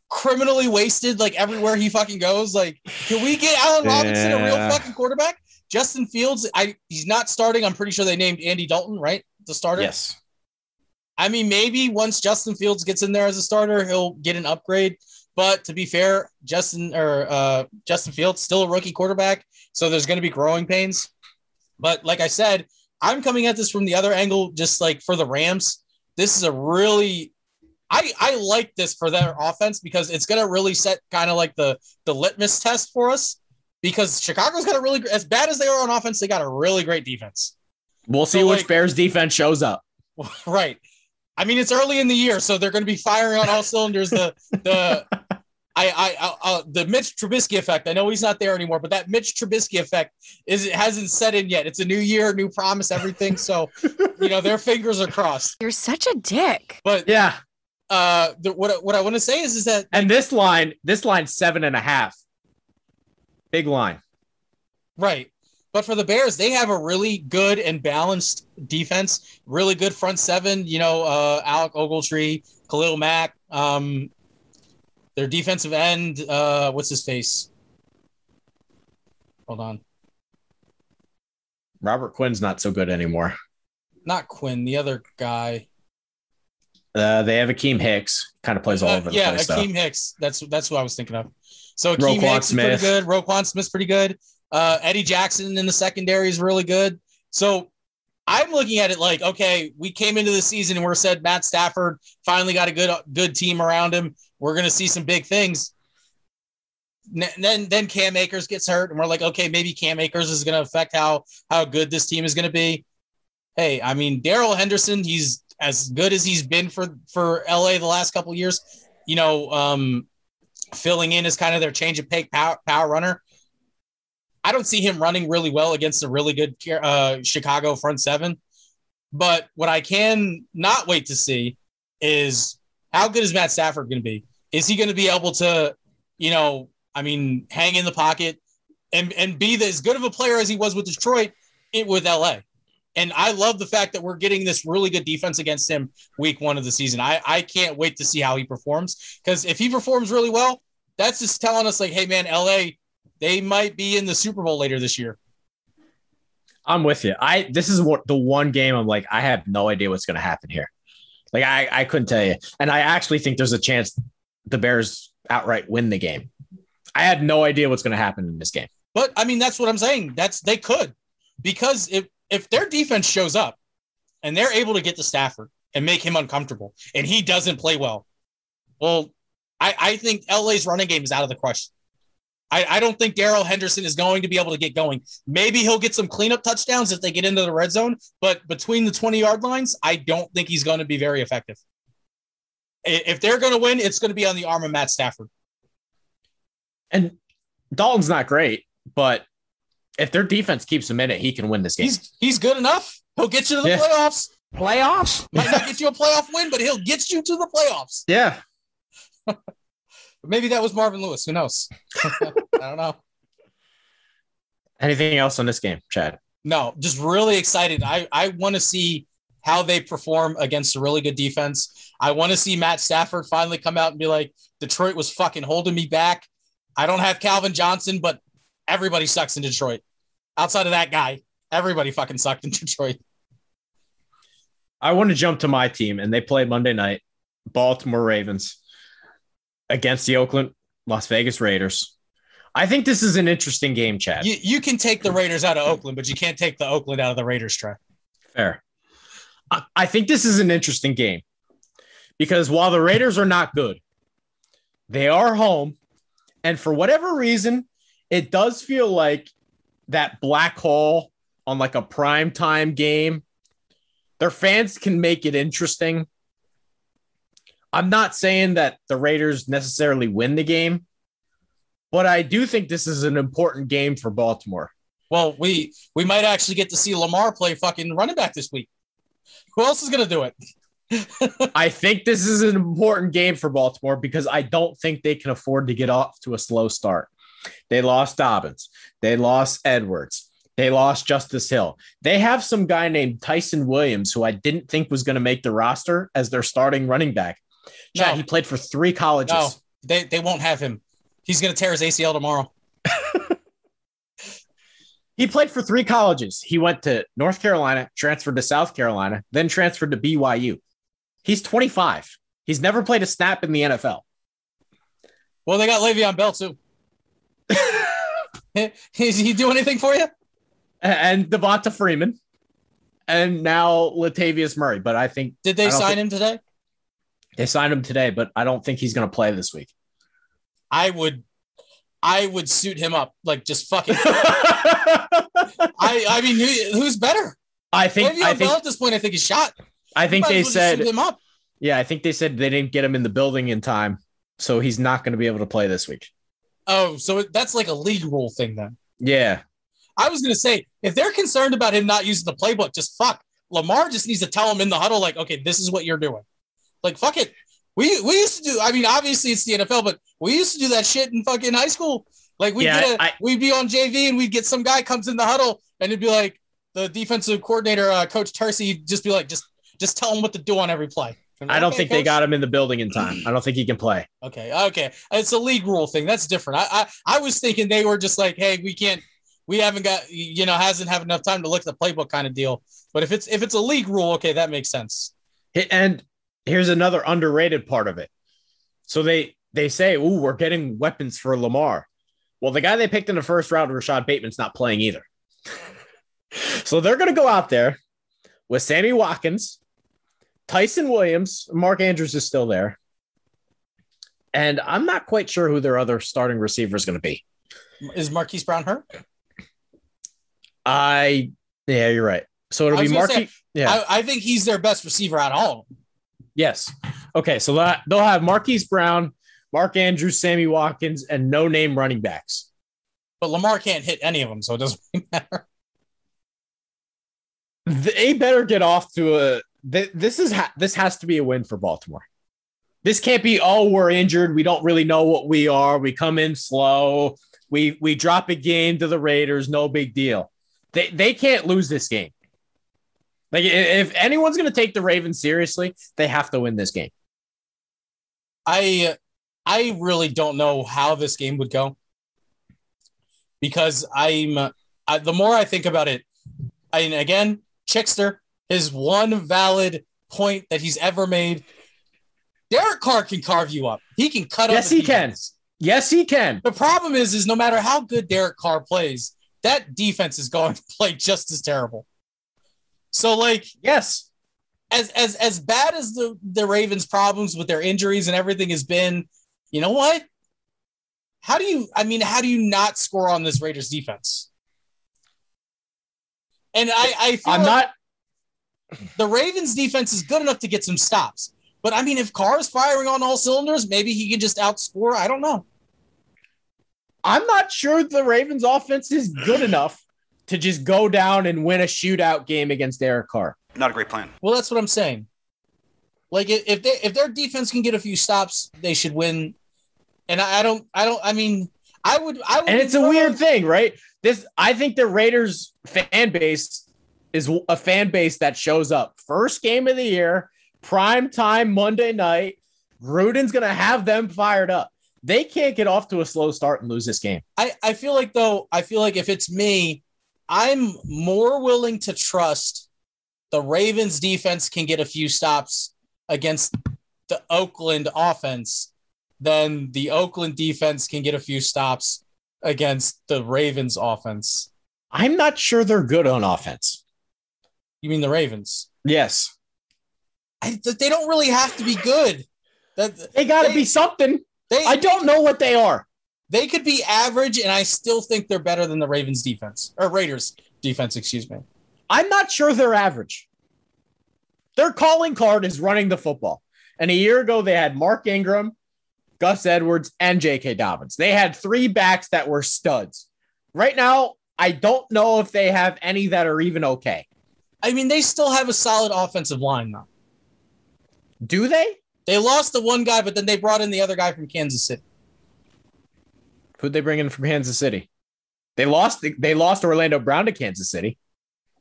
criminally wasted like everywhere he fucking goes. Like, can we get Allen Robinson a real fucking quarterback? Justin Fields, I he's not starting. I'm pretty sure they named Andy Dalton, right? The starter. Yes. I mean, maybe once Justin Fields gets in there as a starter, he'll get an upgrade. But to be fair, Justin or uh, Justin Fields still a rookie quarterback, so there's going to be growing pains. But like I said, I'm coming at this from the other angle, just like for the Rams. This is a really, I I like this for their offense because it's going to really set kind of like the the litmus test for us. Because Chicago's got a really as bad as they are on offense, they got a really great defense. We'll see So, which like- Bears defense shows up. Right. I mean, it's early in the year, so they're going to be firing on all cylinders. The the I I, I uh, the Mitch Trubisky effect. I know he's not there anymore, but that Mitch Trubisky effect is it hasn't set in yet. It's a new year, new promise, everything. So you know their fingers are crossed. You're such a dick. But Yeah. Uh, the, what what I want to say is is that And this line, this line's seven and a half. Big line. Right. But for the Bears, they have a really good and balanced defense, really good front seven. You know, uh, Alec Ogletree, Khalil Mack, um, their defensive end. Uh, what's his face? Hold on. Robert Quinn's not so good anymore. Not Quinn, the other guy. Uh, they have Akiem Hicks, kind of plays all Uh, over the yeah, place. though. Akiem Hicks. That's that's who I was thinking of. So Akiem Roquan Hicks is pretty Smith. good. Roquan Smith's pretty good. Uh, Eddie Jackson in the secondary is really good. So I'm looking at it like, okay, we came into the season and we're said Matt Stafford finally got a good good team around him. We're gonna see some big things. N- Then then Cam Akers gets hurt, and we're like, okay, maybe Cam Akers is gonna affect how how good this team is gonna be. Hey, I mean, Darrell Henderson, he's as good as he's been for for LA the last couple years. You know, um, filling in as kind of their change of pace power, power runner. I don't see him running really well against a really good uh, Chicago front seven. But what I can not wait to see is how good is Matt Stafford going to be? Is he going to be able to, you know, I mean, hang in the pocket and and be as good of a player as he was with Detroit, it with LA? And I love the fact that we're getting this really good defense against him week one of the season. I, I can't wait to see how he performs because if he performs really well, that's just telling us like, hey man, LA, they might be in the Super Bowl later this year. I'm with you. I this is what the one game I'm like, I have no idea what's gonna happen here. Like I, I couldn't tell you. And I actually think there's a chance the Bears outright win the game. I had no idea what's gonna happen in this game. But I mean, that's what I'm saying. That's they could because if if their defense shows up and they're able to get to Stafford and make him uncomfortable, and he doesn't play well. Well, I, I think LA's running game is out of the question. I, I don't think Darrell Henderson is going to be able to get going. Maybe he'll get some cleanup touchdowns if they get into the red zone, but between the 20 yard lines, I don't think he's going to be very effective. If they're going to win, it's going to be on the arm of Matt Stafford. And Dalton's not great, but if their defense keeps him in it, he can win this game. He's he's good enough. He'll get you to the Yeah. playoffs. Playoffs? Might not get you a playoff win, but he'll get you to the playoffs. yeah. Maybe that was Marvin Lewis. Who knows? I don't know. Anything else on this game, Chad? No, just really excited. I, I want to see how they perform against a really good defense. I want to see Matt Stafford finally come out and be like, Detroit was fucking holding me back. I don't have Calvin Johnson, but everybody sucks in Detroit. Outside of that guy, everybody fucking sucked in Detroit. I want to jump to my team, and they play Monday night, Baltimore Ravens against the Oakland Las Vegas Raiders. I think this is an interesting game, Chad. You, you can take the Raiders out of Oakland, but you can't take the Oakland out of the Raiders try. Fair. I, I think this is an interesting game because while the Raiders are not good, they are home. And for whatever reason, it does feel like that black hole on like a prime time game. Their fans can make it interesting. I'm not saying that the Raiders necessarily win the game, but I do think this is an important game for Baltimore. Well, we we might actually get to see Lamar play fucking running back this week. Who else is gonna do it? I think this is an important game for Baltimore because I don't think they can afford to get off to a slow start. They lost Dobbins, they lost Edwards, they lost Justice Hill. They have some guy named Ty'Son Williams who I didn't think was going to make the roster as their starting running back. Chad, No. he played for three colleges. No, they they won't have him. He's gonna tear his ACL tomorrow. He played for three colleges. He went to North Carolina, transferred to South Carolina, then transferred to BYU. He's 25. He's never played a snap in the NFL. Well, they got Le'Veon Bell too. Is he do anything for you? and Devonta Freeman, and now Latavius Murray. But I think Did they sign think- him today? they signed him today, but I don't think he's going to play this week. I would, I would suit him up like just fucking. I I mean, who, who's better? I think I think at this point, I think he's shot. I think they well said him up. yeah. I think they said they didn't get him in the building in time, so he's not going to be able to play this week. Oh, so that's like a league rule thing then. Yeah, I was gonna say if they're concerned about him not using the playbook, just fuck. Lamar just needs to tell him in the huddle, like, okay, this is what you're doing. Like, fuck it. We we used to do. I mean, obviously it's the NFL, but we used to do that shit in fucking high school. Like we Yeah, get a, I- we'd be on JV and we'd get some guy comes in the huddle and it'd be like the defensive coordinator, uh, Coach Tercy, he'd just be like, just just tell him what to do on every play. I don't "Okay, think they got him in the building in time. I don't think he can play. Okay, okay, it's a league rule thing. That's different. I, I I was thinking they were just like, hey, we can't, we haven't got, you know, hasn't have enough time to look at the playbook kind of deal. But if it's if it's a league rule, okay, that makes sense. And here's another underrated part of it. So they they say, "Ooh, we're getting weapons for Lamar." Well, the guy they picked in the first round, Rashod Bateman's not playing either. so they're going to go out there with Sammy Watkins, Ty'Son Williams, Mark Andrews is still there, and I'm not quite sure who their other starting receiver is going to be. Is Marquise Brown hurt? I yeah, you're right. So it'll be was say, yeah. I, I think he's their best receiver out of all. Yes. Okay. So that they'll have Marquise Brown, Mark Andrews, Sammy Watkins, and no name running backs. But Lamar can't hit any of them, so it doesn't really matter. They better get off to a. th- This is ha- this has to be a win for Baltimore. This can't be. Oh, we're injured. We don't really know what we are. We come in slow. We we drop a game to the Raiders. No big deal. They they can't lose this game. Like if anyone's going to take the Ravens seriously, they have to win this game. I I really don't know how this game would go because I'm I, the more I think about it, I, and again, Chickster, his one valid point that he's ever made. Derek Carr can carve you up. He can cut up. Yes, he can. Yes, he can. The problem is, is no matter how good Derek Carr plays, that defense is going to play just as terrible. So, like, Yes. as as as bad as the the Ravens' problems with their injuries and everything has been, you know what? How do you? I mean, how do you not score on this Raiders defense? And I, I feel I'm like not. The Ravens' defense is good enough to get some stops. But I mean, if Carr is firing on all cylinders, maybe he can just outscore. I don't know. I'm not sure the Ravens offense is good enough to just go down and win a shootout game against Derek Carr. Not a great plan. Well, that's what I'm saying. Like if if they if their defense can get a few stops, they should win. And I, I don't I don't I mean I would I would And it's a weird thing, right? This I think the Raiders fan base is a fan base that shows up first game of the year, prime time Monday night. Gruden's gonna have them fired up. They can't get off to a slow start and lose this game. I, I feel like though I feel like if it's me, I'm more willing to trust the Ravens defense can get a few stops against the Oakland offense than the Oakland defense can get a few stops against the Ravens offense. I'm not sure they're good on offense. You mean the Ravens? Yes. I, they don't really have to be good. That They gotta be something. they I don't know what they are. they could be average, and I still think they're better than the Ravens defense or Raiders defense. Excuse me. I'm not sure they're average. Their calling card is running the football. And a year ago, they had Mark Ingram, Gus Edwards, and J.K. Dobbins. They had three backs that were studs. Right now, I don't know if they have any that are even okay. I mean, they still have a solid offensive line though. Do they? They lost the one guy, but then they brought in the other guy from Kansas City. Who'd they bring in from Kansas City? They lost. They lost Orlando Brown to Kansas City.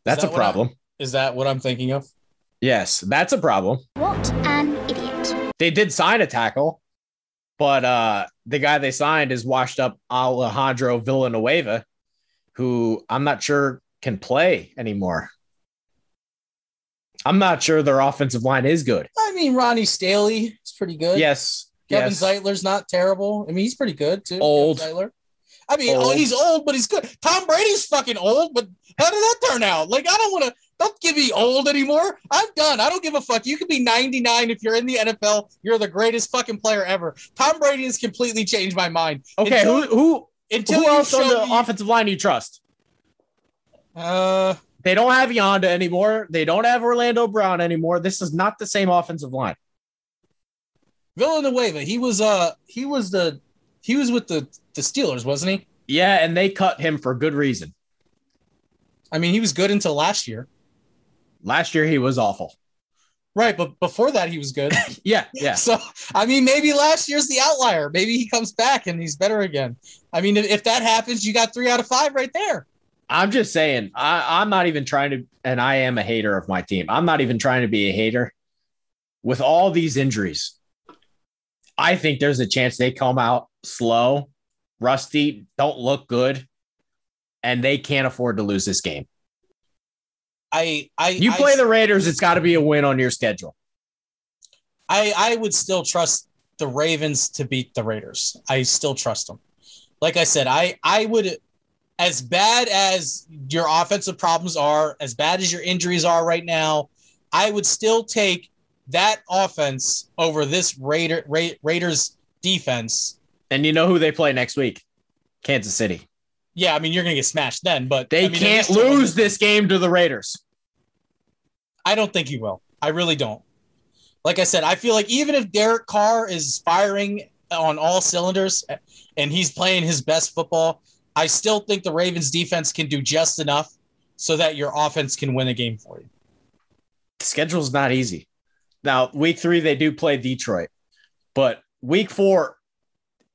That's that a what I- problem. Is that what I'm thinking of? yes, that's a problem. What an idiot. They did sign a tackle, but uh, the guy they signed is washed up Alejandro Villanueva, who I'm not sure can play anymore. I'm not sure their offensive line is good. I mean, Ronnie Stanley is pretty good. Yes. Kevin yes. Zeitler's not terrible. I mean, he's pretty good too. Old. Zeitler. I mean, oh, he's old, but he's good. Tom Brady's fucking old, but how did that turn out? Like, I don't want to. Don't give me old anymore. I'm done. I don't give a fuck. You can be 99 if you're in the NFL. You're the greatest fucking player ever. Tom Brady has completely changed my mind. Okay. Until, Who who until who else on the me- offensive line you trust? Uh, They don't have Yanda anymore. They don't have Orlando Brown anymore. This is not the same offensive line. Villanueva. He was uh he was the he was with the the Steelers, wasn't he? Yeah, and they cut him for good reason. I mean, he was good until last year. Last year he was awful. Right, but before that he was good. Yeah, yeah. So I mean, maybe last year's the outlier. Maybe he comes back and he's better again. I mean, if, if that happens, you got three out of five right there. I'm just saying, I, I'm not even trying to, and I am a hater of my team. I'm not even trying to be a hater. With all these injuries, I think there's a chance they come out slow, rusty, don't look good, and they can't afford to lose this game. I I You I- play the Raiders, it's got to be a win on your schedule. I I would still trust the Ravens to beat the Raiders. I still trust them. Like I said, I I would as bad as your offensive problems are, as bad as your injuries are right now, I would still take that offense over this Raider Ra- Raiders defense. And you know who they play next week? Kansas City. Yeah, I mean you're gonna get smashed then, but They I mean, can't least they'll win lose this game to the Raiders. I don't think you will. I really don't. Like I said, I feel like even if Derek Carr is firing on all cylinders and he's playing his best football, I still think the Ravens defense can do just enough so that your offense can win a game for you. the schedule's not easy. Now, week three, they do play Detroit, but week four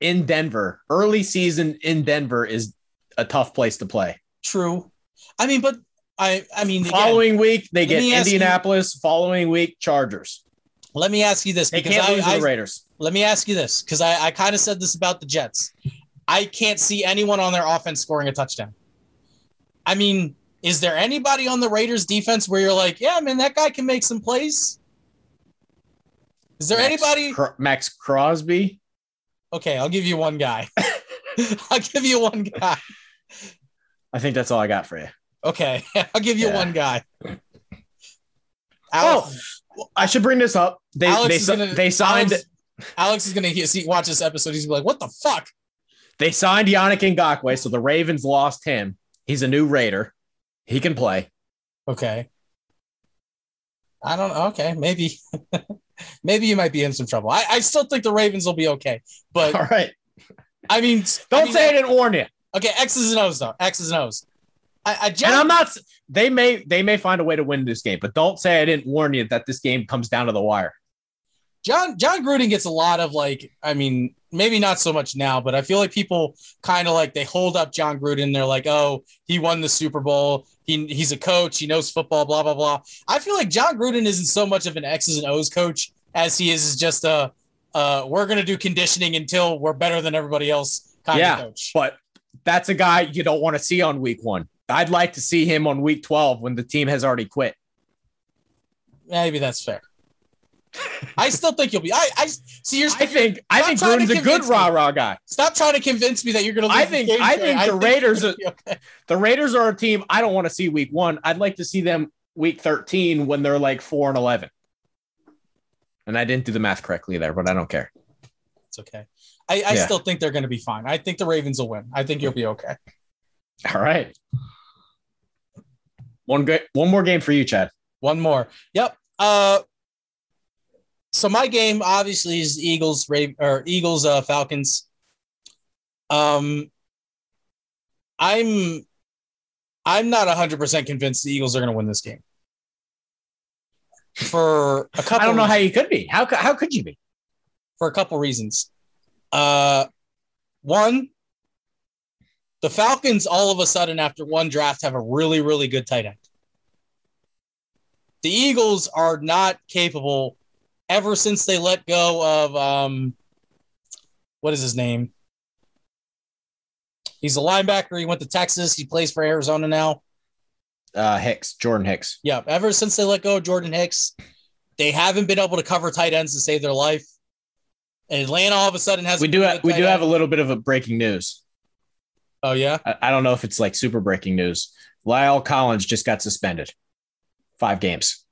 in Denver, early season in Denver is a tough place to play. True. I mean, but I I mean again, Following week, they get ask you- Indianapolis. Following week, Chargers. let me ask you this They because can't I, lose I- the Raiders. let me ask you this because I, I kind of said this about the Jets. I can't see anyone on their offense scoring a touchdown. I mean, is there anybody on the Raiders defense where you're like, yeah, man, that guy can make some plays? Is there Max anybody? Cro- Maxx Crosby? Okay, I'll give you one guy. I'll give you one guy. I think that's all I got for you. Okay, I'll give you Yeah. one guy. Oh, I should bring this up. They Alex they gonna- they signed Alex, Alex is gonna see, watch this episode. He's gonna be like, "What the fuck?" They signed Yannick Ngakoue, so the Ravens lost him. He's a new Raider. He can play. Okay. I don't know. Okay, maybe, maybe you might be in some trouble. I, I still think the Ravens will be okay, but All right. I mean, Don't I mean, say I didn't warn you. Okay, X's and O's though. X's and O's. I, I And I'm not. They may they may find a way to win this game, but don't say I didn't warn you that this game comes down to the wire. John Jon Gruden gets a lot of like, I mean, maybe not so much now, but I feel like people kind of like they hold up Jon Gruden. They're like, oh, he won the Super Bowl. He he's a coach. He knows football. Blah blah blah. I feel like Jon Gruden isn't so much of an X's and O's coach as he is just a uh, we're gonna do conditioning until we're better than everybody else kind Yeah. of coach. But that's a guy you don't want to see on week one. I'd like to see him on week 12 when the team has already quit. Maybe that's fair. I still think you'll be. I I see. You're I think I think Gruden's a good rah rah guy. stop trying to convince me that you're gonna. I think- I think the Raiders okay. The Raiders are a team I don't want to see week one. I'd like to see them week 13 when they're like four and 11. And I didn't do the math correctly there, but I don't care. It's okay. I, I Yeah. still think they're going to be fine. I think the Ravens will win. I think you'll be okay. All right. One good, one more game for you, Chad. One more. Yep. Uh, so my game obviously is Eagles, or Eagles, uh, Falcons. Um, I'm, I'm not hundred percent convinced the Eagles are going to win this game. For a couple, I don't know how you could be. How how could you be? for a couple reasons. Uh, one, the Falcons all of a sudden after one draft have a really really good tight end. The Eagles are not capable ever since they let go of um, what is his name? He's a linebacker. He went to Texas. He plays for Arizona now. Uh, Hicks, Jordan Hicks. Yeah, ever since they let go of Jordan Hicks, they haven't been able to cover tight ends to save their life. And Atlanta all of a sudden has We do have, we do have a little bit of a breaking news. Oh yeah, I, I don't know if it's like super breaking news. La'el Collins just got suspended, five games.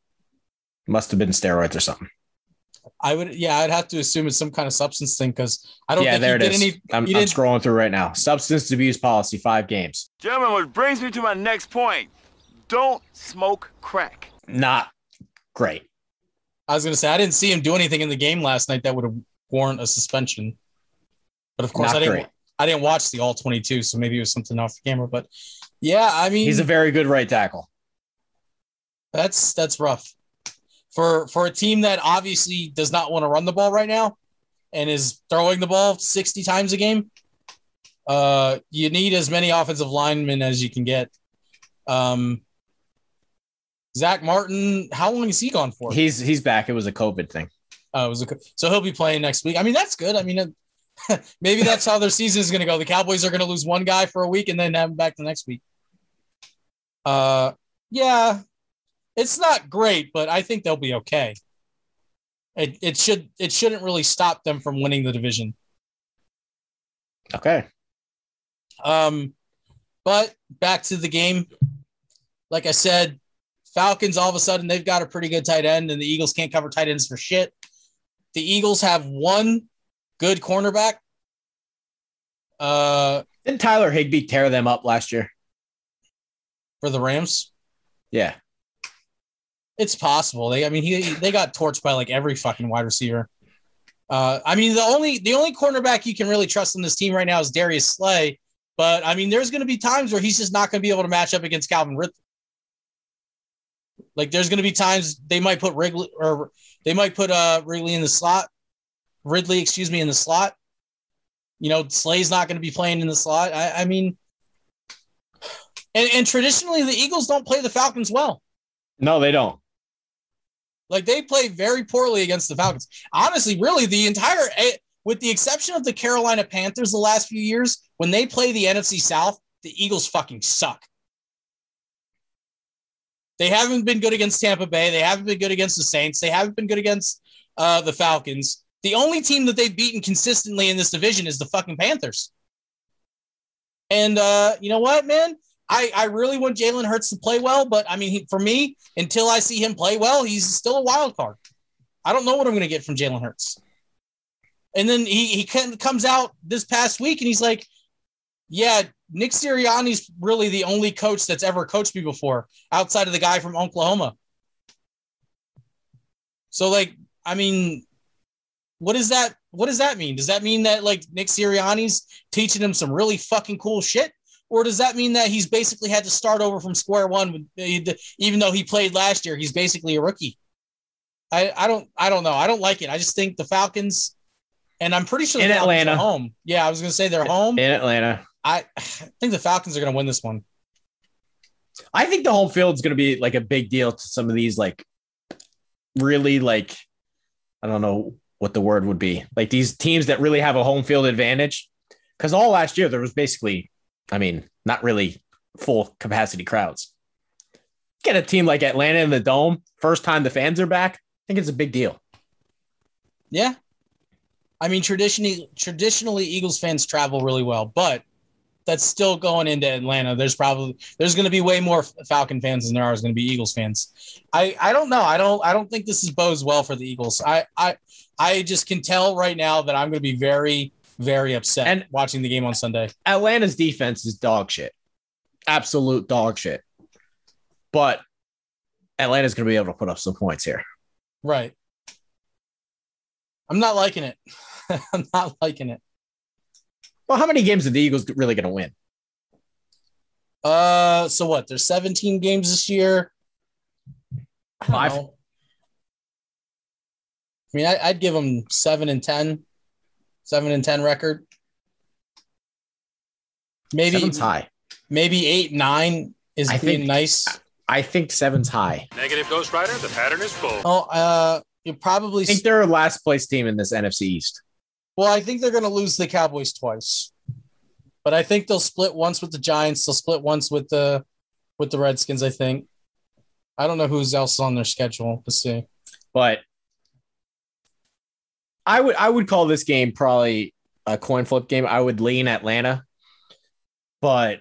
Must have been steroids or something. I would. Yeah, I'd have to assume it's some kind of substance thing because I don't yeah, think there he it did any. I'm, I'm scrolling through right now. Substance abuse policy, five games. Gentlemen, which brings me to my next point. Don't smoke crack. Not great. I was gonna say I didn't see him do anything in the game last night that would have warrant a suspension. But of course, Not I didn't. great. I didn't watch the all twenty-two, so maybe it was something off the camera. But yeah, I mean, He's a very good right tackle. that's that's rough for for a team that obviously does not want to run the ball right now and is throwing the ball 60 times a game uh you need as many offensive linemen as you can get. Um Zack Martin how long is he gone for? He's he's back. It was a COVID thing. uh, it was a, so he'll be playing next week. I mean that's good. I mean uh, maybe that's how their season is going to go. The cowboys are going to lose one guy for a week and then have him back the next week. Uh yeah it's not great, but I think they'll be okay. It, it should it shouldn't really stop them from winning the division. Okay. Um, but back to the game. Like I said, Falcons all of a sudden they've got a pretty good tight end, and the Eagles can't cover tight ends for shit. The Eagles have one good cornerback. Uh, Didn't Tyler Higbee tear them up last year? for the Rams, Yeah. It's possible. They, I mean, he they got torched by like every fucking wide receiver. Uh, I mean, the only the only cornerback you can really trust on this team right now is Darius Slay. But I mean, there's going to be times where he's just not going to be able to match up against Calvin Ridley. Like, there's going to be times they might put Wrigley or they might put uh Wrigley in the slot, Ridley, excuse me, in the slot. You know, Slay's not going to be playing in the slot. I, I mean, and, and traditionally the Eagles don't play the Falcons well. No, they don't. Like they play very poorly against the Falcons. Honestly, really, the entire, eh, with the exception of the Carolina Panthers the last few years, when they play the NFC South, the Eagles fucking suck. They haven't been good against Tampa Bay. They haven't been good against the Saints. They haven't been good against uh, the Falcons. The only team that they've beaten consistently in this division is the fucking Panthers. And uh, you know what, man? I, I really want Jalen Hurts to play well, but I mean, he, for me, until I see him play well, he's still a wild card. I don't know what I'm going to get from Jalen Hurts. And then he he can, comes out this past week and he's like, "Yeah, Nick Sirianni's really the only coach that's ever coached me before, outside of the guy from Oklahoma." So, like, I mean, what does that what does that mean? Does that mean that like Nick Sirianni's teaching him some really fucking cool shit? Or does that mean that he's basically had to start over from square one, with, even though he played last year? He's basically a rookie. I, I don't I don't know. I don't like it. I just think the Falcons, and I'm pretty sure In Atlanta. home. Yeah, I was gonna say they're home. in Atlanta. I, I think the Falcons are gonna win this one. I think the home field is going to be like a big deal to some of these, like, really, like, I don't know what the word would be, like these teams that really have a home field advantage. Because all last year there was basically, I mean, not really full capacity crowds. Get a team like Atlanta in the dome, first time the fans are back. I think it's a big deal. Yeah. I mean, traditionally, traditionally, Eagles fans travel really well, but that's still going into Atlanta. There's probably there's going to be way more Falcon fans than there are going to be Eagles fans. I I don't know. I don't I don't think this is bodes well for the Eagles. I I I just can tell right now that I'm going to be very very upset And- watching the game on Sunday. Atlanta's defense is dog shit, absolute dog shit. But Atlanta's going to be able to put up some points here. Right. I'm not liking it. I'm not liking it. Well, how many games are the Eagles really going to win? Uh, so what? There's 17 games this year. I Five. know. I mean, I, I'd give them seven and 10, seven and 10 record. Maybe, Seven's high. maybe eight, nine is I being think- nice. I think seven's high. Negative Ghost Rider, the pattern is full. Oh, uh, you probably. I think they're a last place team in this NFC East. Well, I think they're going to lose the Cowboys twice, but I think they'll split once with the Giants. They'll split once with the with the Redskins. I think. I don't know who's else on their schedule. Let's see. But I would I would call this game probably a coin flip game. I would lean Atlanta, but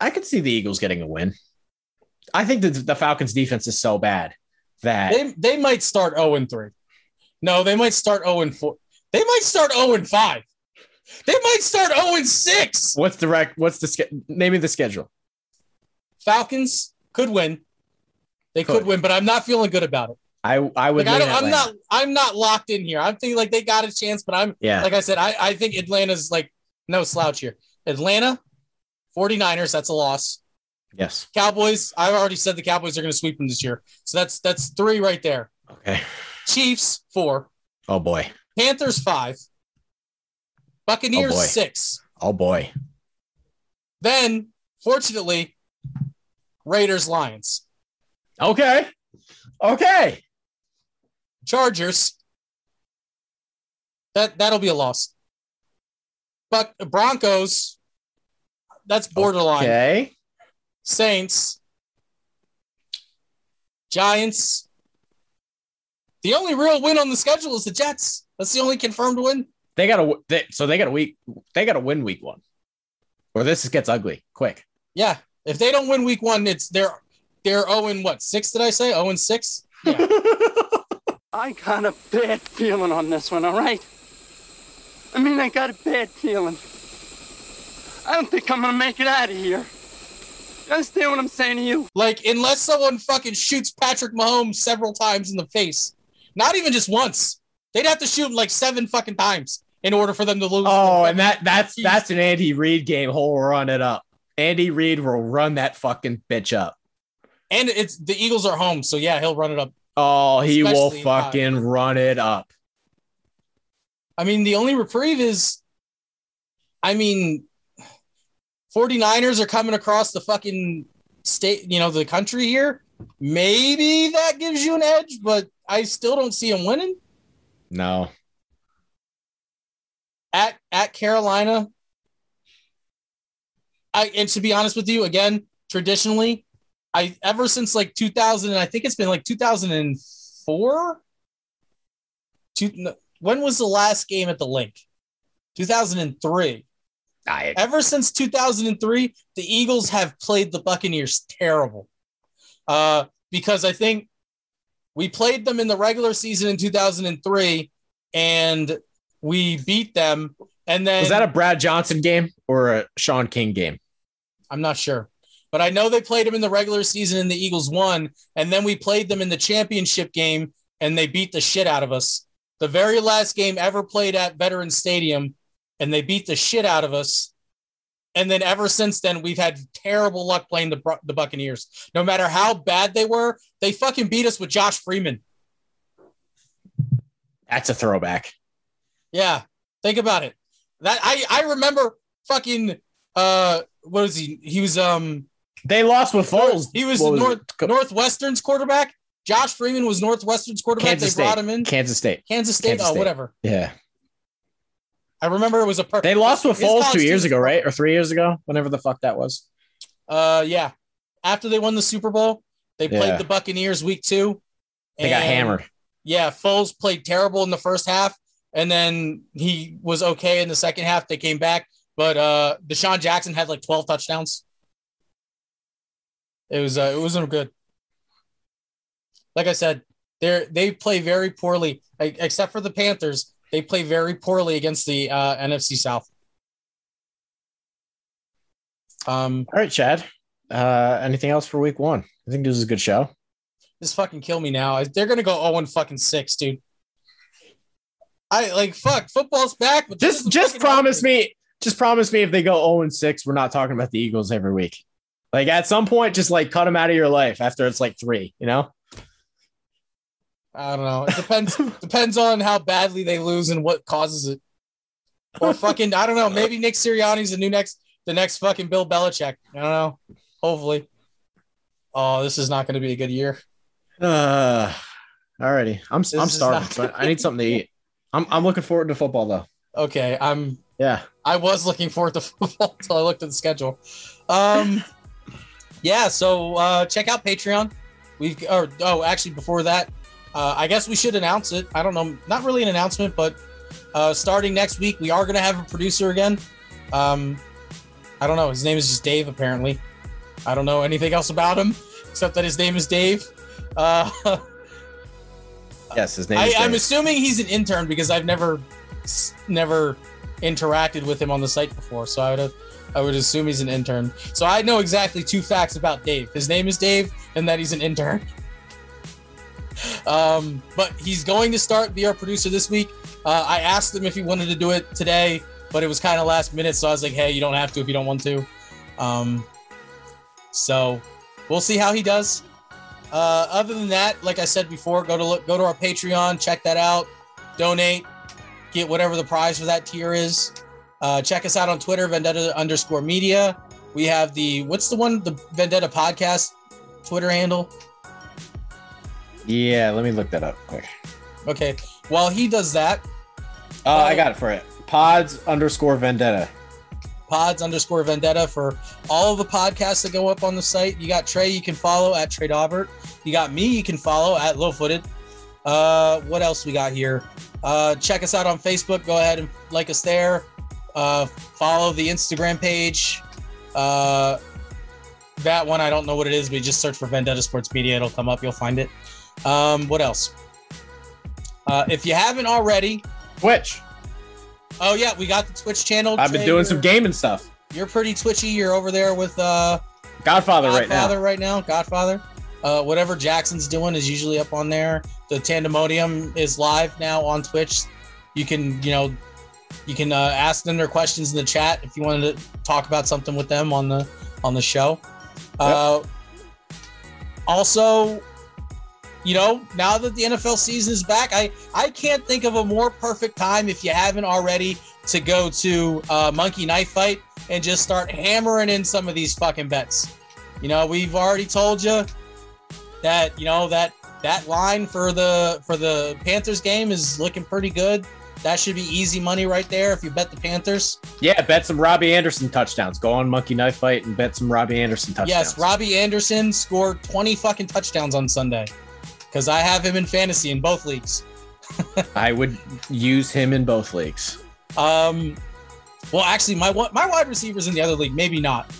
I could see the Eagles getting a win. I think the, the Falcons defense is so bad that They they might start zero and three. No, they might start zero and four. They might start zero and five. They might start zero and six. what's the rec what's the of the schedule? Falcons could win. They could, Could. win, but I'm not feeling good about it. I I would Like I I'm not I'm not locked in here. I'm thinking like they got a chance, but I'm yeah like I said, I, I think Atlanta's like no slouch here. Atlanta, 49ers, that's a loss. yes Cowboys, I've already said the Cowboys are going to sweep them this year. So that's that's three right there. okay Chiefs, four. oh boy Panthers, five. Buccaneers, Oh, six. oh boy Then, fortunately, Raiders, Lions. okay okay Chargers. That that'll be a loss. But Broncos, that's borderline. okay Saints, Giants. The only real win on the schedule is the Jets. That's the only confirmed win. they got a they, so they got a week they got to win week one or this gets ugly quick Yeah. If they don't win week one, it's they're they're 0 and what? Six, did I say? 0 and 6? Yeah. I got a bad feeling on this one, all right? I mean, I got a bad feeling. I don't think I'm gonna make it out of here. You understand what I'm saying to you? like, unless someone fucking shoots Patrick Mahomes several times in the face, not even just once, they'd have to shoot him like seven fucking times in order for them to lose. Oh, and that that's Jeez. that's an Andy Reid game. He'll run it up. Andy Reid will run that fucking bitch up. and it's the Eagles are home, so yeah, he'll run it up. Oh, he will Especially in five. fucking run it up. I mean, the only reprieve is, I mean, 49ers are coming across the fucking state, you know, the country here. Maybe that gives you an edge, but I still don't see him winning. No. At at Carolina. I and to be honest with you, again, traditionally, I ever since like 2000, and I think it's been like 2004. Two, when was the last game at the Linc? 2003. I, ever since 2003, the Eagles have played the Buccaneers terrible. Uh, because I think we played them in the regular season in 2003 and we beat them. And then was that a Brad Johnson game or a Shaun King game? I'm not sure. But I know they played them in the regular season and the Eagles won. And then we played them in the championship game and they beat the shit out of us. The very last game ever played at Veterans Stadium and they beat the shit out of us. And then ever since then, we've had terrible luck playing the, the Buccaneers. No matter how bad they were, they fucking beat us with Josh Freeman. That's a throwback. Yeah, think about it. That I I remember fucking uh what was he? He was um They lost with Foles. he was What North it? Northwestern's quarterback. Josh Freeman was Northwestern's quarterback. Kansas they brought him in. Kansas State. Kansas State. Kansas oh, State. whatever. Yeah. I remember it was a per- They lost with his Foles two years ago, right? Or three years ago, whenever the fuck that was. Uh, yeah. After they won the Super Bowl, they played Yeah. the Buccaneers week two. They got hammered. Yeah, Foles played terrible in the first half, and then he was okay in the second half. They came back, but uh, DeSean Jackson had like twelve touchdowns. It was uh, it wasn't good. Like I said, they they play very poorly, except for the Panthers. They play very poorly against the uh, NFC South. Um, All right, Chad. Uh, anything else for week one? I think this is a good show. This fucking kill me now. They're gonna go 0 fucking six, dude. I like fuck football's back, but Just just promise over. me, just promise me if they go 0 and 6, we're not talking about the Eagles every week. Like at some point, just like cut them out of your life after it's like three, you know? I don't know. It depends depends on how badly they lose and what causes it. Or fucking I don't know. Maybe Nick Sirianni's the new next the next fucking Bill Belichick. I don't know. Hopefully. Oh, this is not going to be a good year. Uh alrighty. I'm This I'm starving, so I need something to eat. I'm I'm looking forward to football though. Okay, I'm Yeah. I was looking forward to football until I looked at the schedule. Um, yeah, so uh, check out Patreon. We've or oh, actually before that, uh, I guess we should announce it. I don't know, not really an announcement, but uh, starting next week, we are going to have a producer again. Um, I don't know. His name is just Dave. Apparently, I don't know anything else about him except that his name is Dave. Uh, Yes, his name I, I'm assuming he's an intern because I've never, never interacted with him on the site before. So I would have, I would assume he's an intern. So I know exactly two facts about Dave. His name is Dave, and that he's an intern. Um, but he's going to start be our producer this week. Uh, I asked him if he wanted to do it today, but it was kind of last minute. So I was like, hey, you don't have to if you don't want to. Um, so we'll see how he does. Uh, other than that, like I said before, go to look, go to our Patreon, check that out, donate, get whatever the prize for that tier is. Uh, check us out on Twitter, Vendetta underscore Media. We have the what's the one the Vendetta podcast Twitter handle. Yeah, let me look that up quick. Okay, while he does that, Oh, I got it for it. Pods underscore vendetta. pods underscore vendetta for all of the podcasts that go up on the site. You got Trey, you can follow at Trey Daubert. You got me, you can follow at Low Footed. Uh, what else we got here? Uh, check us out on Facebook. Go ahead and like us there. Uh, follow the Instagram page. Uh, that one, I don't know what it is, but you just search for Vendetta Sports Media. It'll come up. You'll find it. Um, what else? Uh, if you haven't already, Twitch. oh yeah, we got the Twitch channel. I've been Trey, doing some gaming stuff. You're pretty twitchy. You're over there with uh, Godfather, right now. Godfather right now. Godfather. Uh, whatever Jackson's doing is usually up on there. The Tandemodium is live now on Twitch. You can, you know, you can uh, ask them their questions in the chat if you wanted to talk about something with them on the on the show. Uh, also, you know, now that the NFL season is back, I I can't think of a more perfect time if you haven't already to go to uh, Monkey Knife Fight and just start hammering in some of these fucking bets. You know, we've already told you that you know that that line for the for the Panthers game is looking pretty good. That should be easy money right there if you bet the Panthers. Yeah, bet some Robbie Anderson touchdowns. Go on Monkey Knife Fight and bet some Robbie Anderson touchdowns. Yes, Robbie Anderson scored 20 fucking touchdowns on Sunday because I have him in fantasy in both leagues. I would use him in both leagues. Um, Well, actually, my my wide receivers in the other league, maybe not.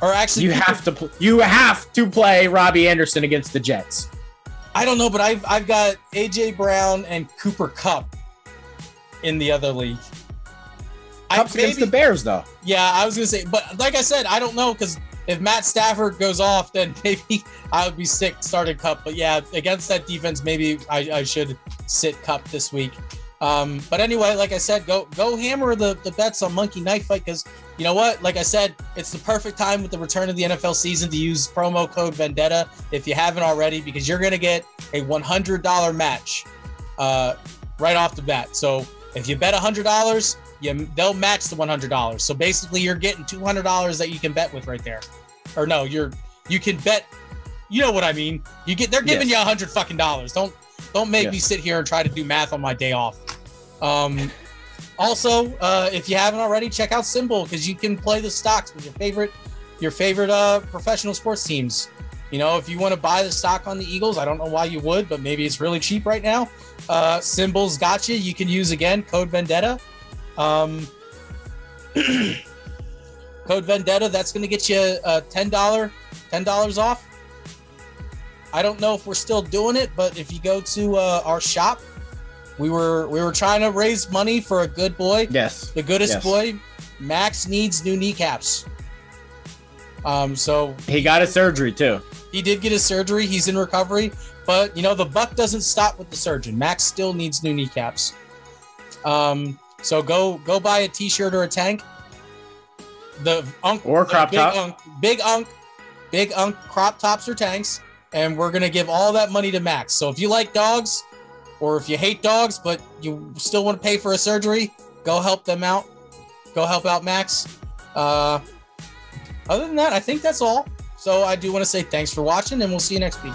Or actually, You have to you have to play Robbie Anderson against the Jets. I don't know, but I've I've got AJ Brown and Cooper Kupp in the other league. I Kupp's against the Bears though. Yeah, I was gonna say, but like I said, I don't know because if Matt Stafford goes off, then maybe I would be sick starting Kupp. But yeah, against that defense, maybe I, I should sit Cup this week. Um, but anyway, like I said, go go hammer the, the bets on Monkey Knife Fight because you know what? Like I said, it's the perfect time with the return of the NFL season to use promo code Vendetta if you haven't already, because you're gonna get a $100 match uh, right off the bat. So if you bet $100, you, they'll match the $100. So basically, you're getting $200 that you can bet with right there. Or no, you're you can bet. You know what I mean? You get they're giving Yes. you a hundred fucking dollars. Don't don't make me sit here and try to do math on my day off. Um, also, uh, if you haven't already, check out SimBull because you can play the stocks with your favorite your favorite uh, professional sports teams. You know, if you want to buy the stock on the Eagles, I don't know why you would, but maybe it's really cheap right now. Uh, SimBull's gotcha you. Can use again code Vendetta. Um, code Vendetta. That's going to get you a ten dollar ten dollars off. I don't know if we're still doing it, but if you go to uh, our shop, we were we were trying to raise money for a good boy. Yes. The goodest Yes. boy, Max needs new kneecaps. Um, so He got a surgery too. he did get his surgery. He's in recovery, but you know the buck doesn't stop with the surgeon. Max still needs new kneecaps. Um, so go go buy a t-shirt or a tank. The unk Or crop big top. unk, big unk, big unk crop tops or tanks, and we're gonna give all that money to Max. So if you like dogs, or if you hate dogs but you still want to pay for a surgery, go help them out. Go help out Max. Uh, other than that, I think that's all. So I do want to say thanks for watching, and we'll see you next week.